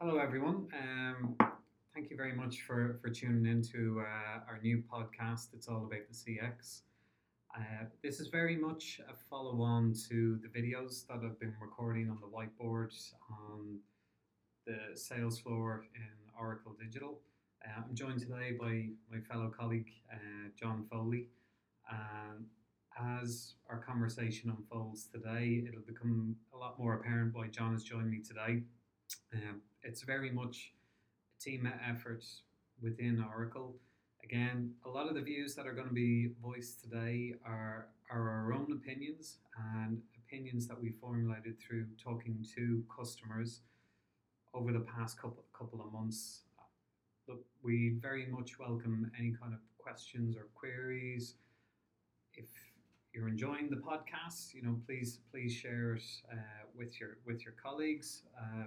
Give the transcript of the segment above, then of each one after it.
Hello, everyone. Um, thank you very much for, for tuning in to uh, our new podcast. It's all about the CX. Uh, this is very much a follow on to the videos that I've been recording on the whiteboard on the sales floor in Oracle Digital. Uh, I'm joined today by my fellow colleague, uh, John Foley. And as our conversation unfolds today, it'll become a lot more apparent why John has joined me today. Um, it's very much a team effort within Oracle. Again, a lot of the views that are going to be voiced today are, are our own opinions and opinions that we formulated through talking to customers over the past couple, couple of months. Look, we very much welcome any kind of questions or queries. If you're enjoying the podcast, you know, please please share it uh, with your with your colleagues. Uh,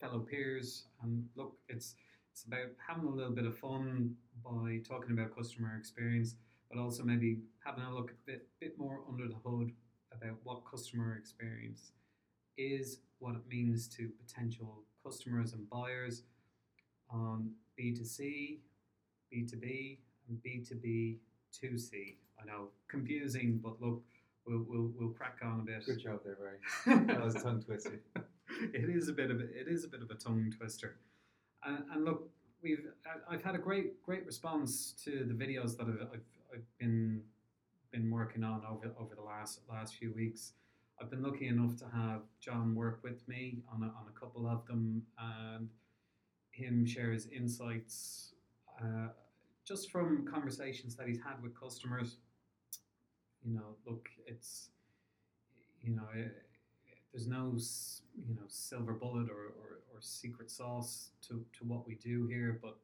fellow peers. And look, it's it's about having a little bit of fun by talking about customer experience, but also maybe having a look a bit bit more under the hood about what customer experience is, what it means to potential customers and buyers on B2C, B2B, and B2B 2C. I know, confusing, but look, we'll, we'll, we'll crack on a bit. Good job there, Barry. that was tongue twisted. It is a bit of a, it is a bit of a tongue twister. And, and look, we've I've had a great great response to the videos that I've, I've, I've been been working on over over the last last few weeks. I've been lucky enough to have John work with me on a, on a couple of them and him share his insights uh, just from conversations that he's had with customers. You know, look, it's you know. It, there's no you know silver bullet or, or, or secret sauce to, to what we do here, but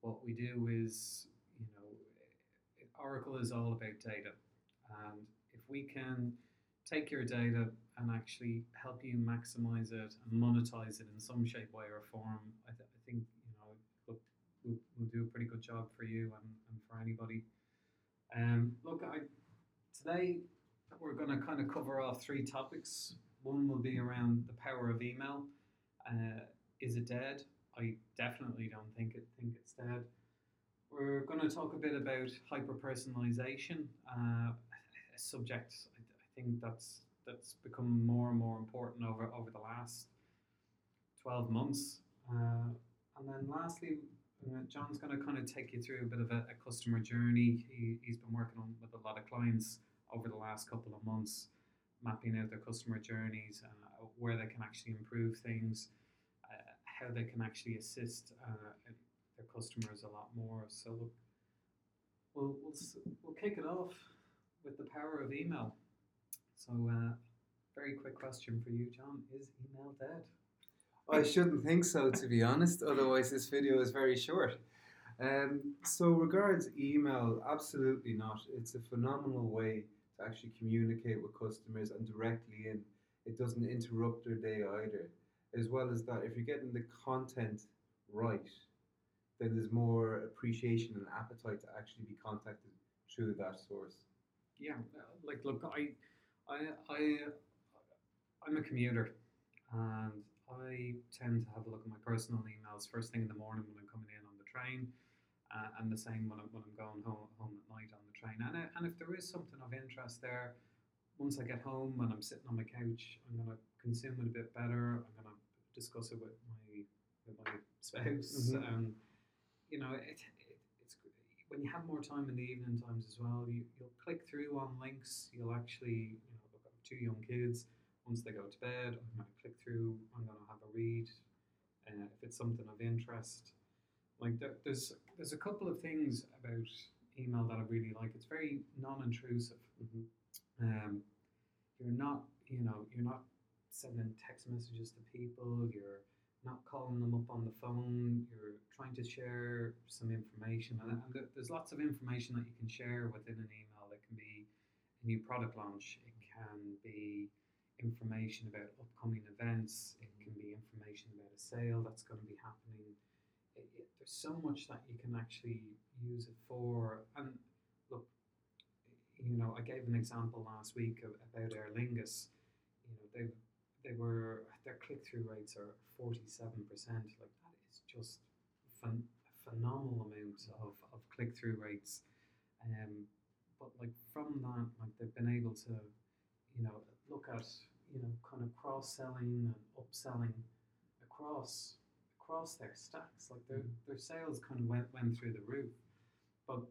what we do is you know Oracle is all about data, and if we can take your data and actually help you maximize it and monetize it in some shape, way, or form, I, th- I think you know look, we'll, we'll, do a pretty good job for you and, and for anybody. Um, look, I today we're going to kind of cover off three topics. One will be around the power of email. Uh, is it dead? I definitely don't think it think it's dead. We're going to talk a bit about hyper personalization, uh, a subject I, I, think that's that's become more and more important over over the last twelve months. Uh, and then lastly, uh, John's going to kind of take you through a bit of a, a customer journey. He, he's been working on with a lot of clients over the last couple of months mapping out their customer journeys, uh, where they can actually improve things, uh, how they can actually assist uh, their customers a lot more. So we'll, we'll, we'll kick it off with the power of email. So, uh, very quick question for you, John: Is email dead? I shouldn't think so, to be honest. Otherwise, this video is very short. Um, so, regards email, absolutely not. It's a phenomenal way to actually communicate with customers and directly in. It doesn't interrupt their day either. As well as that, if you're getting the content right, then there's more appreciation and appetite to actually be contacted through that source. Yeah, uh, like look, I, I, I, I'm a commuter, and I tend to have a look at my personal emails first thing in the morning when I'm coming in on the train uh, and the same when I'm, when I'm going home, home at night on the train. And, uh, and if there is something of interest there, once I get home and I'm sitting on my couch, I'm going to consume it a bit better. I'm going to discuss it with my with my spouse, mm-hmm. and you know, it, it, it's when you have more time in the evening times as well. You you'll click through on links. You'll actually, you know, I've got two young kids. Once they go to bed, I'm going to click through. I'm going to have a read. Uh, if it's something of interest, like there, there's there's a couple of things about email that I really like. It's very non-intrusive. Mm-hmm. Um, you're not, you know, you're not sending text messages to people. You're not calling them up on the phone. You're trying to share some information, and, and there's lots of information that you can share within an email. It can be a new product launch. It can be information about upcoming events. It can be information about a sale that's going to be happening it, it, there's so much that you can actually use it for. And look, you know, I gave an example last week about Aer Lingus. You know, they've they were their click through rates are forty seven percent. Like that is just phen- phenomenal amount of, of click through rates. Um, but like from that, like they've been able to, you know, look at you know kind of cross selling and upselling across across their stacks. Like their their sales kind of went went through the roof, but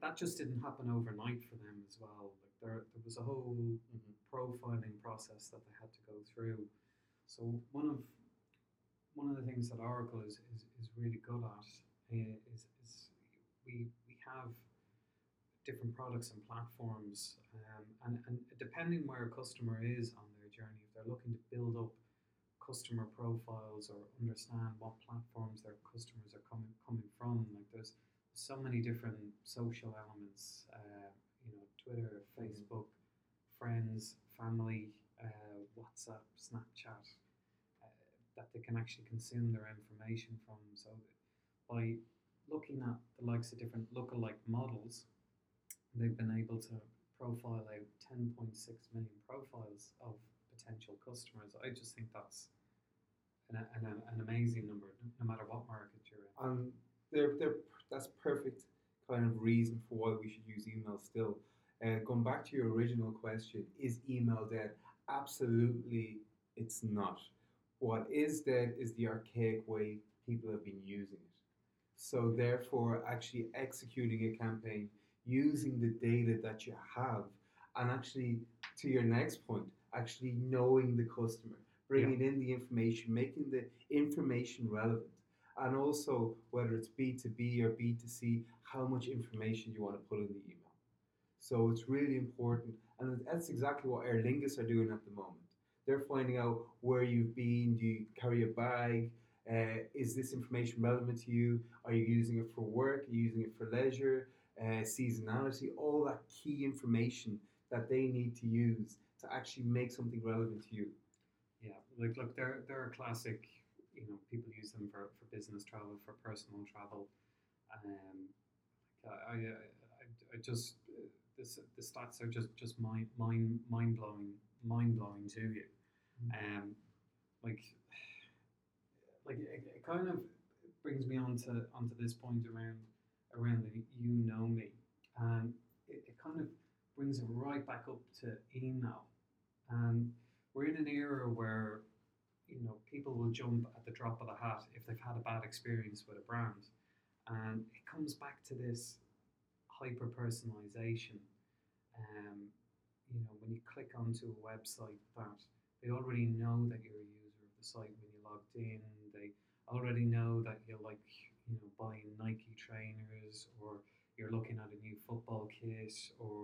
that just didn't happen overnight for them as well. Like there there was a whole profiling process that they had to go through. So one of one of the things that Oracle is, is, is really good at uh, is, is we we have different products and platforms um, and, and depending where a customer is on their journey, if they're looking to build up customer profiles or understand what platforms their customers are coming coming from, like there's so many different social elements, uh, you know, Twitter, Facebook, friends, family, uh, WhatsApp, Snapchat, uh, that they can actually consume their information from. So by looking at the likes of different lookalike models, they've been able to profile out 10.6 million profiles of potential customers. I just think that's an, an, an amazing number, no matter what market you're in. And they're, they're, that's perfect kind of reason for why we should use email still. Uh, going back to your original question, is email dead? Absolutely, it's not. What is dead is the archaic way people have been using it. So, therefore, actually executing a campaign using the data that you have, and actually, to your next point, actually knowing the customer, bringing in the information, making the information relevant, and also whether it's B2B or B2C, how much information you want to put in the email. So it's really important, and that's exactly what Aer Lingus are doing at the moment. They're finding out where you've been. Do you carry a bag? Uh, is this information relevant to you? Are you using it for work? Are you using it for leisure? Uh, seasonality, all that key information that they need to use to actually make something relevant to you. Yeah, like look, they're they're a classic. You know, people use them for, for business travel, for personal travel. Um, like I, I, I, I just uh, this the stats are just just mind mind mind blowing mind blowing to you. Um, like like it, it kind of brings me on to onto this point around around the you know me, and it, it kind of brings it right back up to email. And we're in an era where you know people will jump at the drop of the hat if they've had a bad experience with a brand, and it comes back to this hyper personalization. Um, you know, when you click onto a website that they already know that you're a user of the site when you logged in, they already know that you're like you know buying Nike trainers or you're looking at a new football kit or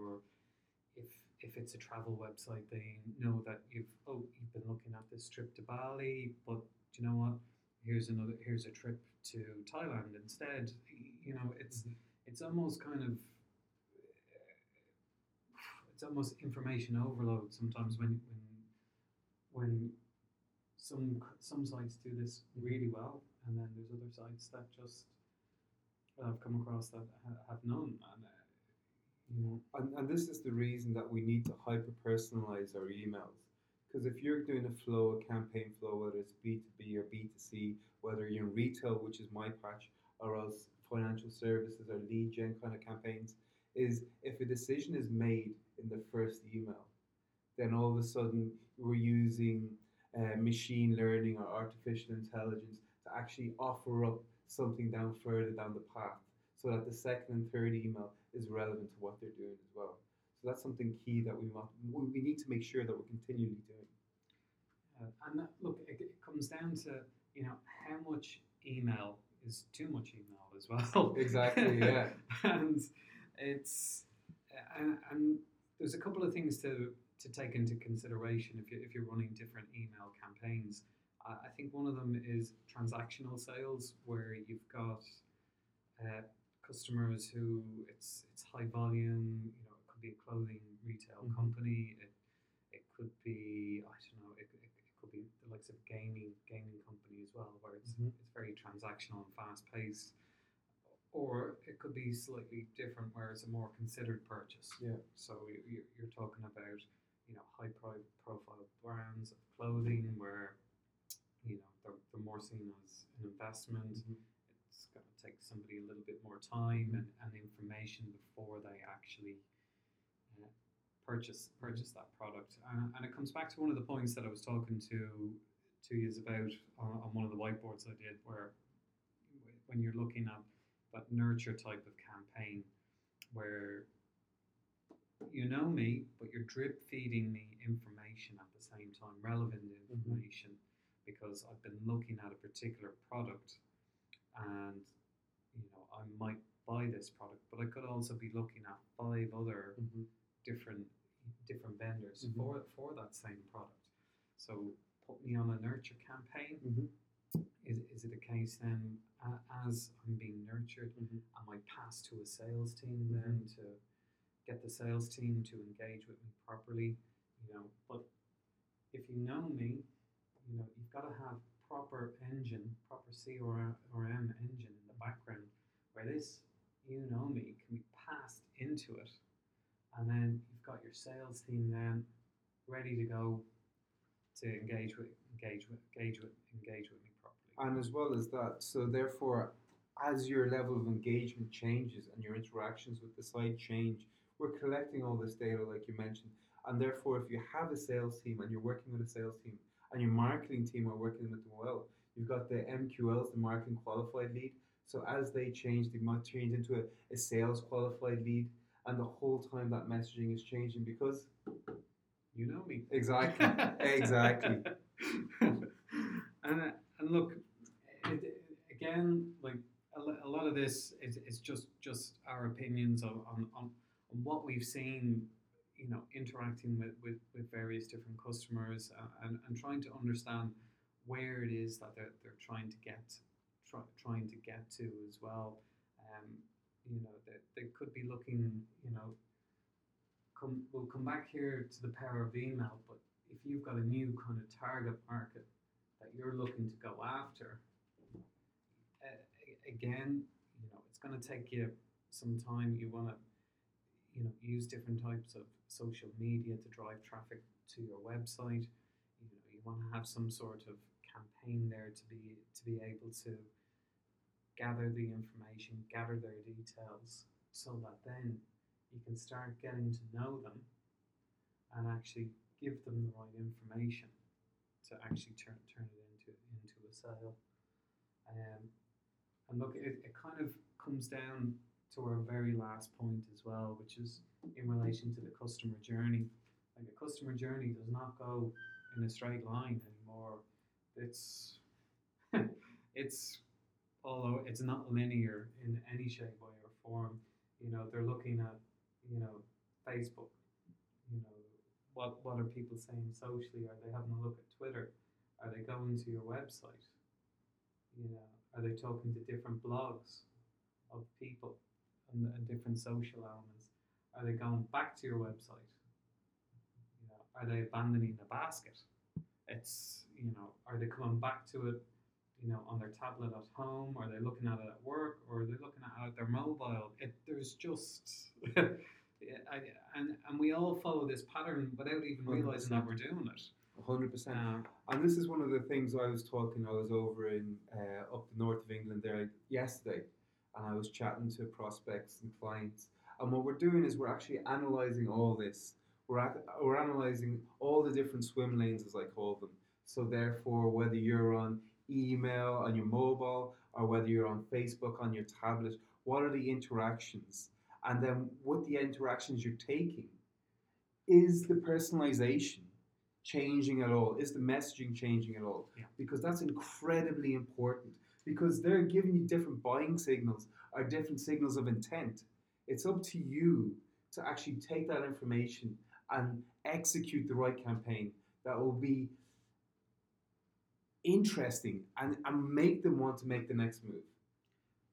if it's a travel website they know that you've oh you've been looking at this trip to Bali but do you know what? Here's another here's a trip to Thailand instead. You know it's it's almost kind of it's almost information overload sometimes when when when some some sites do this really well and then there's other sites that just I've come across that have none, and know, And, and this is the reason that we need to hyper personalize our emails. Because if you're doing a flow, a campaign flow, whether it's B2B or B2C, whether you're in retail, which is my patch, or else financial services or lead gen kind of campaigns, is if a decision is made in the first email, then all of a sudden we're using uh, machine learning or artificial intelligence to actually offer up something down further down the path so that the second and third email is relevant to what they're doing as well. So that's something key that we want, we need to make sure that we're continually doing. uh, and that, look, it, it comes down to you know how much email is too much email as well. Exactly, yeah. and it's and, and there's a couple of things to to take into consideration if you if you're running different email campaigns. Uh, I think one of them is transactional sales, where you've got uh, customers who it's it's high volume. You know, it could be a clothing retail Mhm. company. It it could be I don't know. It, it, it could be the likes of a gaming gaming company as well, where it's Mhm. it's very transactional and fast paced. Or it could be slightly different, where it's a more considered purchase. Yeah. So you- you're, you're talking about, you know high pro- profile brands of clothing where you know they're, they're more seen as an investment. It's going to take somebody a little bit more time and, and information before they actually uh, purchase purchase that product. Uh, and it comes back to one of the points that I was talking to to you about on, on one of the whiteboards I did, where when you're looking at that nurture type of campaign, where you know me, but you're drip feeding me information at the same time, relevant information, because I've been looking at a particular product and you know I might buy this product, but I could also be looking at five other different different vendors Mhm. for for that same product. So put me on a nurture campaign. Mhm. Is, is it a case then, uh, as I'm being nurtured, Mhm. am I passed to a sales team then to get the sales team to engage with me properly? You know, but if you know me, you know you've got to have proper engine, proper CRM engine in the background where this you know me can be passed into it, and then you've got your sales team then ready to go to engage with engage with engage with engage with me properly. And as well as that, so therefore, as your level of engagement changes and your interactions with the site change, we're collecting all this data, like you mentioned. And therefore, if you have a sales team and you're working with a sales team and your marketing team are working with them well, you've got the MQLs, the marketing qualified lead. So as they change, they might change into a, a sales qualified lead. And the whole time that messaging is changing because you know me. exactly, exactly. and and look, it, again, like a, lot of this is, is just just our opinions on, on, on, on what we've seen. You know, interacting with, with, with various different customers uh, and, and trying to understand where it is that they're, they're trying to get try, trying to get to as well. Um, you know, they, they could be looking, you know, come we'll come back here to the power of email, but if you've got a new kind of target market that you're looking to go after, uh, again, you know, it's going to take you some time. You want to, you know, use different types of social media to drive traffic to your website. You know, you want to have some sort of campaign there to be to be able to gather the information, gather their details, so that then you can start getting to know them and actually give them the right information to actually turn turn it into into a sale. Um, and look, it, it kind of comes down to our very last point as well, which is in relation to the customer journey. Like a customer journey does not go in a straight line anymore. It's it's although it's not linear in any shape, way, or form. You know, they're looking at you know Facebook. You know, what what are people saying socially? Are they having a look at Twitter? Are they going to your website? You know, are they talking to different blogs of people and, and different social elements? Are they going back to your website? You know, are they abandoning the basket? It's you know, are they coming back to it? You know, on their tablet at home? Are they looking at it at work, or are they looking at it at their mobile? It there's just Yeah, I, and and we all follow this pattern without even realizing that we're doing it. 100%. Um, And this is one of the things I was talking. I was over in uh, up the north of England there yesterday, and I was chatting to prospects and clients. And what we're doing is we're actually analysing all this. We're ac- we're analysing all the different swim lanes, as I call them. So therefore, whether you're on email on your mobile or whether you're on Facebook on your tablet, what are the interactions? And then with the interactions you're taking, is the personalization changing at all? Is the messaging changing at all? Yeah. Because that's incredibly important. Because they're giving you different buying signals or different signals of intent. It's up to you to actually take that information and execute the right campaign that will be interesting and, and make them want to make the next move.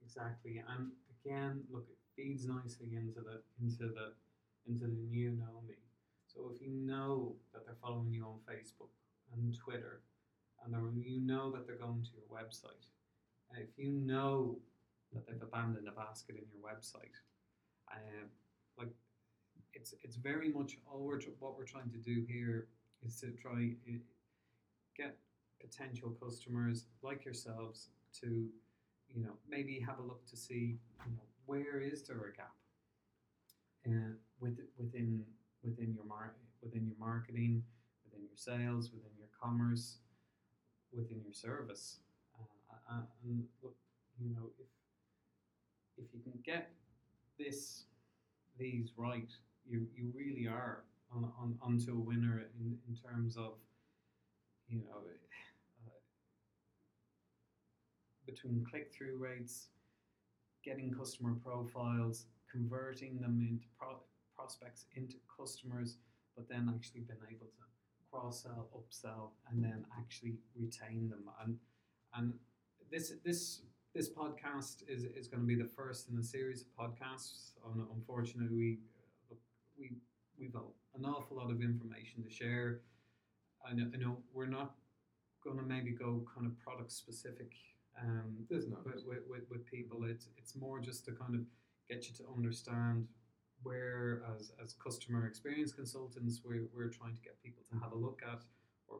Exactly, and again, look, it feeds nicely into the into the into the new know me. So if you know that they're following you on Facebook and Twitter, and you know that they're going to your website, if you know that they've abandoned a basket in your website, um, like it's it's very much all we're what we're trying to do here is to try i- get potential customers like yourselves to you know maybe have a look to see you know where is there a gap uh, with, within within your mar- within your marketing within your sales within your commerce within your service uh, and look you know if if you can get this these right you you really are on, on onto a winner in, in terms of you know uh, between click through rates, getting customer profiles, converting them into pro- prospects into customers, but then actually being able to cross sell, upsell, and then actually retain them. And and this this this podcast is, is going to be the first in a series of podcasts. Unfortunately, we we we've an awful lot of information to share. I know, I know we're not going to maybe go kind of product specific um, There's not. with, with, with, people. It's it's more just to kind of get you to understand where, as, as customer experience consultants, we're, we're trying to get people to have a look at, or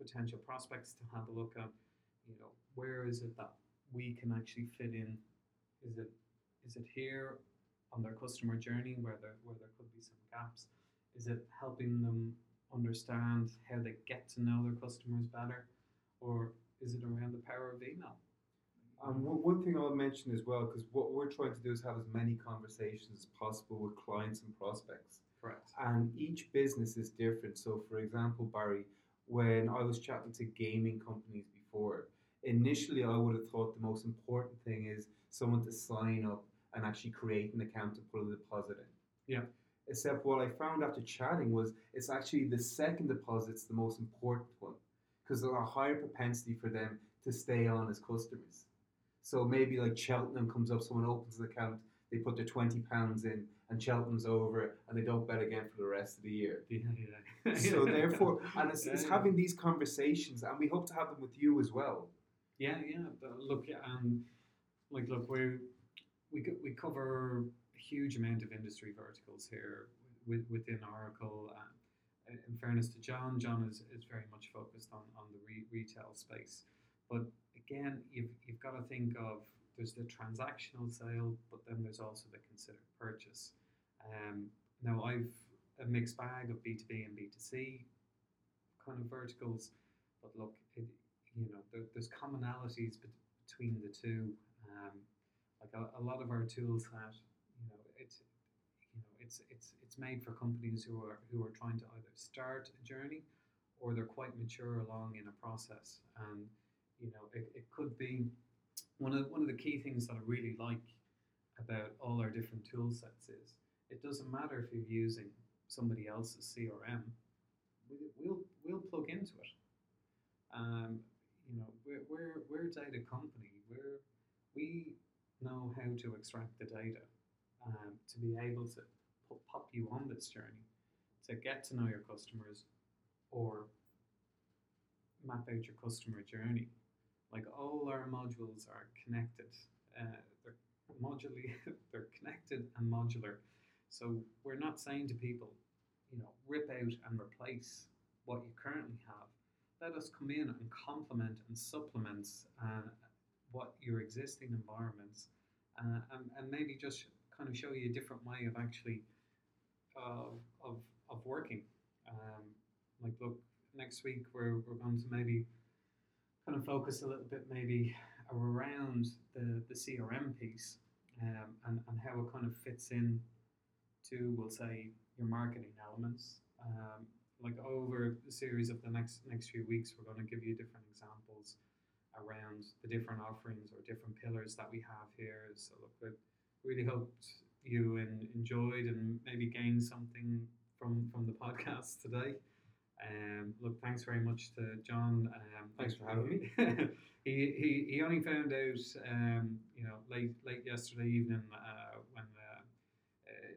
potential prospects to have a look at. You know, where is it that we can actually fit in? Is it is it here on their customer journey where there where there could be some gaps? Is it helping them understand how they get to know their customers better, or is it around the power of email? Um, one thing I'll mention as well, because what we're trying to do is have as many conversations as possible with clients and prospects. Correct. And each business is different. So, for example, Barry, when I was chatting to gaming companies before, initially I would have thought the most important thing is someone to sign up and actually create an account and put a deposit in. Yeah. Except what I found after chatting was it's actually the second deposit's the most important one because there's a higher propensity for them to stay on as customers. So maybe like Cheltenham comes up, someone opens an account, they put their twenty pounds in, and Cheltenham's over and they don't bet again for the rest of the year. Yeah, yeah. So therefore, and it's, it's having these conversations, and we hope to have them with you as well. Yeah, yeah. But look, um, like, look, we we we cover a huge amount of industry verticals here with, within Oracle. Uh, in fairness to John, John is, is very much focused on, on the re- retail space. But again, you've you've got to think of there's the transactional sale, but then there's also the considered purchase. Um, now I've a mixed bag of B two B and B two C kind of verticals, but look, it, you know, there, there's commonalities bet- between the two. Um, like a, a lot of our tool set, you know, it's you know, it's it's it's made for companies who are who are trying to either start a journey or they're quite mature along in a process. And you know, it, it could be one of one of the key things that I really like about all our different tool sets is it doesn't matter if you're using somebody else's CRM, we, we'll we'll plug into it. Um, you know, we're, we're, we're a data company. We're, we know how to extract the data um, to be able to put, pop you on this journey, to get to know your customers or map out your customer journey. Like all our modules are connected. Uh, they're modularly, they're connected and modular. So we're not saying to people, you know, rip out and replace what you currently have let us come in and complement and supplement uh, what your existing environments uh, and, and maybe just kind of show you a different way of actually uh, of, of working. Um, like, look, next week we're, we're going to maybe kind of focus a little bit maybe around the, the CRM piece um, and, and how it kind of fits in to, we'll say, your marketing elements. Um, like over the series of the next next few weeks, we're going to give you different examples around the different offerings or different pillars that we have here. So look, we really hoped you en- enjoyed and maybe gained something from from the podcast today. Um, look, thanks very much to John. Um, Thanks for having me. he, he he only found out um, you know late late yesterday evening uh,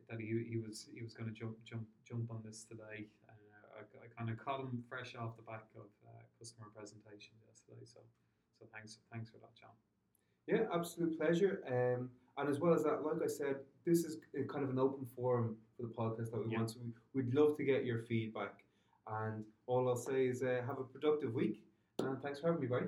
that he, he was he was going to jump jump jump on this today. Uh, I, I kind of caught him fresh off the back of uh, customer presentation yesterday. So so thanks thanks for that, John. Yeah, absolute pleasure. Um, and as well as that, like I said, this is kind of an open forum for the podcast that we Yeah. want. So we, we'd love to get your feedback. And all I'll say is uh, have a productive week. And thanks for having me, Barry.